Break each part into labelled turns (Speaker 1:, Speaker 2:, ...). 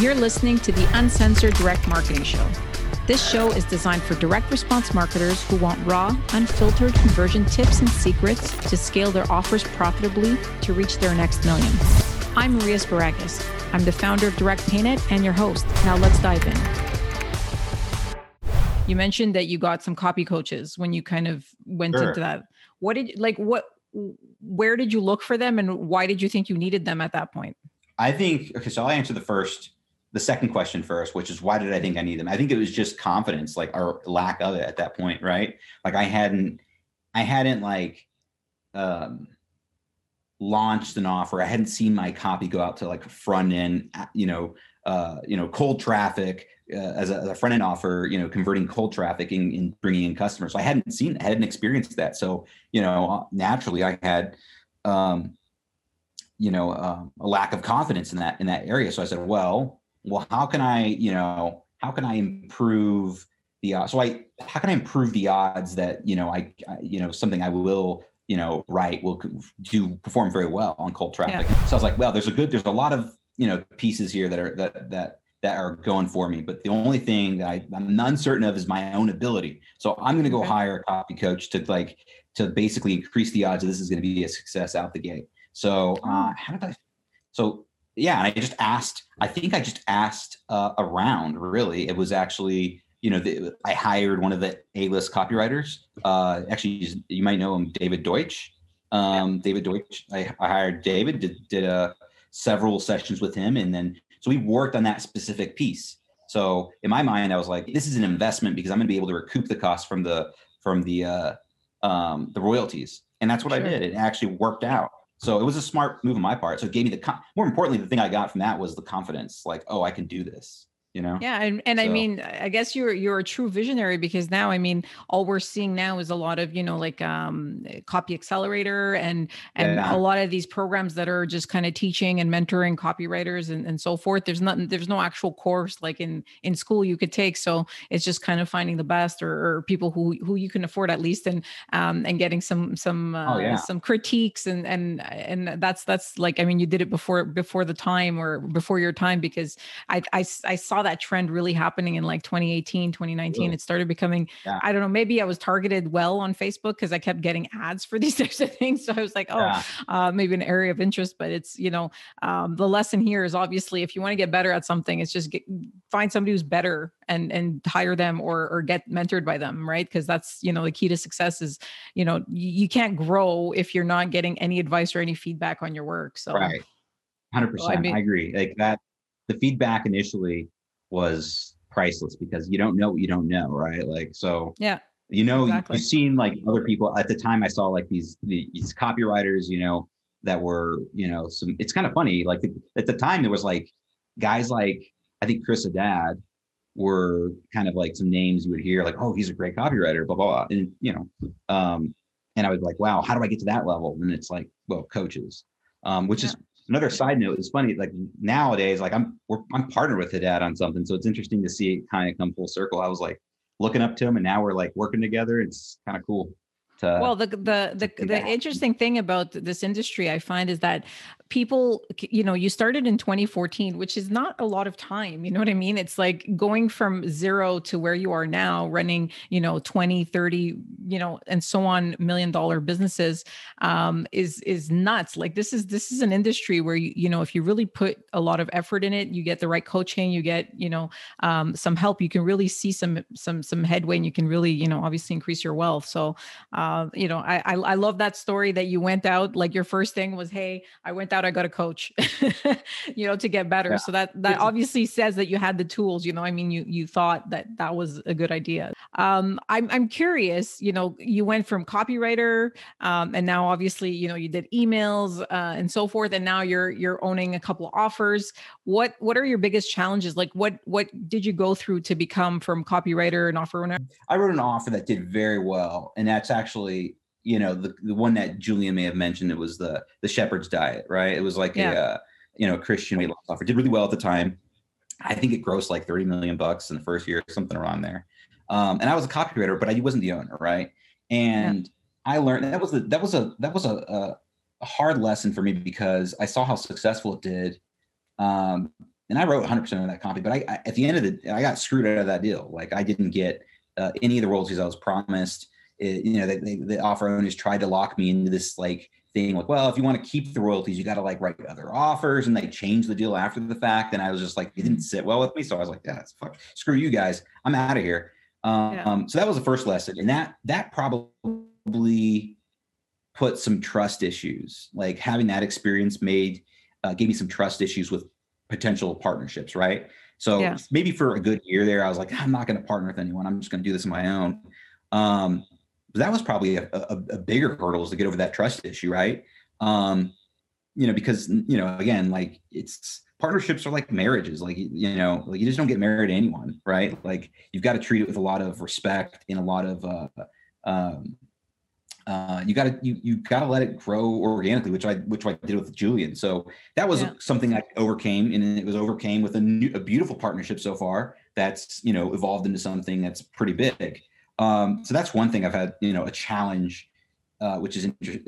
Speaker 1: You're listening to the Uncensored Direct Marketing Show. This show is designed for direct response marketers who want raw, unfiltered conversion tips and secrets to scale their offers profitably to reach their next million. I'm Maria Sparagis. I'm the founder of Direct Painted and your host. Now let's dive in. You mentioned that you got some copy coaches when you kind of went
Speaker 2: Sure.
Speaker 1: into that. What did like what where did you look for them and why did you think you needed them at that point?
Speaker 2: I think okay, so I'll answer the first, the second question first, which is why did I think I need them? I think it was just confidence, like or lack of it at that point, right? Like I hadn't, I hadn't like um launched an offer. I hadn't seen my copy go out to like front end, uh, you know, uh, you know, cold traffic uh, as, a, as a front end offer, you know, converting cold traffic and, bringing in customers. So I hadn't seen, I hadn't experienced that. So you know, naturally, I had. um you know um, a lack of confidence in that in that area so i said well well how can i you know how can i improve the odds? So i how can i improve the odds that you know i, I you know something i will you know write will do perform very well on cold traffic? So i was like well there's a good there's a lot of you know pieces here that are that that that are going for me but the only thing that I, i'm uncertain of is my own ability. So i'm going to go
Speaker 1: Okay.
Speaker 2: hire a copy coach to like to basically increase the odds that this is going to be a success out the gate. So uh, how did I? So yeah, and I just asked. I think I just asked uh, around. Really, it was actually you know the, I hired one of the A-list copywriters. Uh, actually, you might know him, David Deutsch. Um, David Deutsch. I, I hired David. Did did uh, several sessions with him, and then so we worked on that specific piece. So in my mind, I was like, this is an investment because I'm going to be able to recoup the cost from the from the uh, um, the royalties, and that's what
Speaker 1: Sure.
Speaker 2: I did. It actually worked out. So it was a smart move on my part. So it gave me the more importantly, the thing I got from that was the confidence. Like, oh, I can do this. You know?
Speaker 1: Yeah, and, and I mean, I guess you're you're a true visionary because now, I mean, all we're seeing now is a lot of you know like um, copy accelerator and and
Speaker 2: Yeah.
Speaker 1: a lot of these programs that are just kind of teaching and mentoring copywriters and, and so forth. There's nothing, there's no actual course like in in school you could take. So it's just kind of finding the best or, or people who who you can afford at least and um and getting some some uh,
Speaker 2: Oh, yeah.
Speaker 1: some critiques and and and that's that's like I mean you did it before before the time or before your time because i i, I saw that trend really happening in like 2018 2019
Speaker 2: Really?
Speaker 1: it started becoming
Speaker 2: Yeah.
Speaker 1: i don't know maybe i was targeted well on facebook because i kept getting ads for these types of things so i was like oh
Speaker 2: Yeah.
Speaker 1: uh, maybe an area of interest but it's you know um, the lesson here is obviously if you want to get better at something it's just get, find somebody who's better and and hire them or or get mentored by them right because that's you know the key to success is you know you, you can't grow if you're not getting any advice or any feedback on your work so
Speaker 2: Right. Hundred
Speaker 1: Well, I mean-
Speaker 2: I agree. Like that. The feedback initially was priceless because you don't know what you don't know, right? Like so.
Speaker 1: Yeah,
Speaker 2: You know,
Speaker 1: exactly.
Speaker 2: you've seen like other people at the time. I saw like these these copywriters, you know, that were you know some. It's kind of funny. Like the, at the time, there was like guys like I think Chris Haddad were kind of like some names you would hear like, oh, he's a great copywriter, blah blah, blah. and you know, um, and I was like, wow, how do I get to that level? And it's like, well, coaches, um, which is another side note. It's funny, like nowadays, like I'm we're, I'm partnered with Haddad on something, so it's interesting to see it kind of come full circle. I was like looking up to him, and now we're like working together. It's kind of cool. To,
Speaker 1: well the the the, the interesting thing about this industry i find is that people you know you started in 2014 which is not a lot of time you know what i mean it's like going from zero to where you are now running you know 20 30 you know and so on million dollar businesses um is is nuts like this is this is an industry where you you know if you really put a lot of effort in it you get the right coaching you get you know um some help you can really see some some some headway and you can really you know obviously increase your wealth so uh, you know, I, I I love that story that you went out. Like your first thing was, "Hey, I went out. I got a coach," you know, to get better.
Speaker 2: Yeah.
Speaker 1: So that that obviously says that you had the tools. You know, I mean, you you thought that that was a good idea. Um, I'm I'm curious. You know, you went from copywriter, um, and now obviously, you know, you did emails uh, and so forth, and now you're you're owning a couple of offers. What what are your biggest challenges? Like, what what did you go through to become from copywriter and offer owner?
Speaker 2: I wrote an offer that did very well, and that's actually you know the the one that Julian may have mentioned. It was the the shepherd's diet, right? It was like
Speaker 1: Yeah.
Speaker 2: a uh, you know Christian weight loss offer. Did really well at the time. I think it grossed like thirty million bucks in the first year, something around there. Um, and I was a copywriter, but I wasn't the owner, right? And I learned that was a that was a that was a, a, hard lesson for me because I saw how successful it did. Um, and I wrote 100 percent of that copy. But I, I, at the end of the, I got screwed out of that deal. Like I didn't get uh, any of the royalties I was promised. It, you know, they, they, the offer owners tried to lock me into this like thing like, well, if you want to keep the royalties, you got to like write other offers, and they changed the deal after the fact. And I was just like, it didn't sit well with me, so I was like, yeah, fuck, screw you guys, I'm out of here. Um, yeah. so that was the first lesson, and that that probably put some trust issues. Like having that experience made uh, gave me some trust issues with potential partnerships, right? So yeah. maybe for a good year there, I was like, I'm not going to partner with anyone. I'm just going to do this on my own. Um, that was probably a, a, a, bigger hurdle is to get over that trust issue, right? Um, you know, because you know, again, like it's partnerships are like marriages, like you know, like you just don't get married to anyone, right? Like you've got to treat it with a lot of respect and a lot of uh, um, uh, you got to you you got to let it grow organically, which I which I did with Julian. So that was yeah. something I overcame, and it was overcame with a new, a beautiful partnership so far. That's you know evolved into something that's pretty big. Um, so that's one thing I've had, you know, a challenge, uh, which is inter-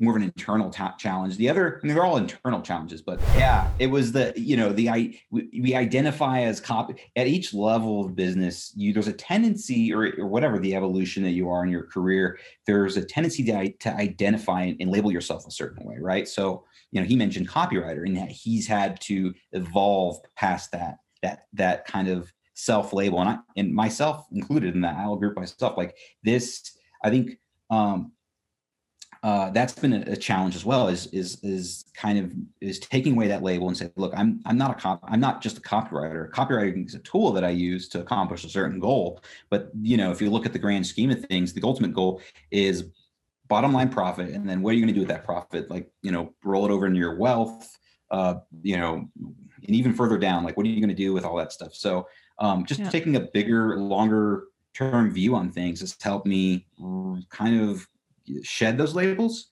Speaker 2: more of an internal ta- challenge. The other, I mean, they're all internal challenges, but yeah, it was the, you know, the I we, we identify as copy at each level of business. You there's a tendency, or, or whatever the evolution that you are in your career, there's a tendency to, to identify and, and label yourself a certain way, right? So, you know, he mentioned copywriter, and he's had to evolve past that that that kind of self-label and I and myself included in that. I'll group myself like this. I think um, uh, that's been a, a, challenge as well. Is is is kind of is taking away that label and say, look, I'm I'm not a cop. I'm not just a copywriter. Copywriting is a tool that I use to accomplish a certain goal. But you know, if you look at the grand scheme of things, the ultimate goal is bottom line profit, and then what are you going to do with that profit? Like you know, roll it over into your wealth. Uh, you know, and even further down, like what are you going to do with all that stuff? So um, just yeah. taking a bigger, longer term view on things has helped me kind of shed those labels.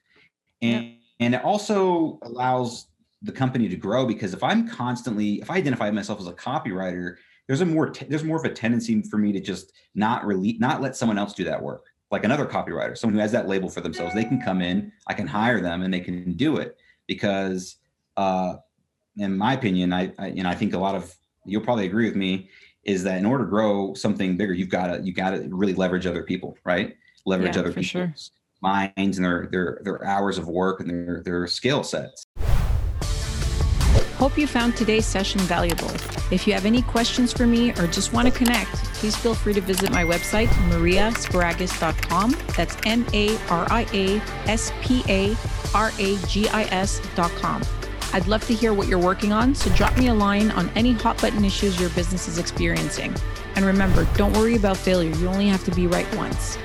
Speaker 2: And, yeah. and it also allows the company to grow because if I'm constantly, if I identify myself as a copywriter, there's a more, there's more of a tendency for me to just not really, not let someone else do that work. Like another copywriter, someone who has that label for themselves, they can come in, I can hire them and they can do it because, uh, in my opinion, I, I, you know, I think a lot of, you'll probably agree with me is that in order to grow something bigger, you've got to you got to really leverage other people, right? Leverage yeah, other people's sure. minds and their their their hours of work and their their skill sets.
Speaker 1: Hope you found today's session valuable. If you have any questions for me or just want to connect, please feel free to visit my website, mariasparagis.com. That's M A R I A S P A R A G I S.com. I'd love to hear what you're working on, so drop me a line on any hot button issues your business is experiencing. And remember, don't worry about failure, you only have to be right once.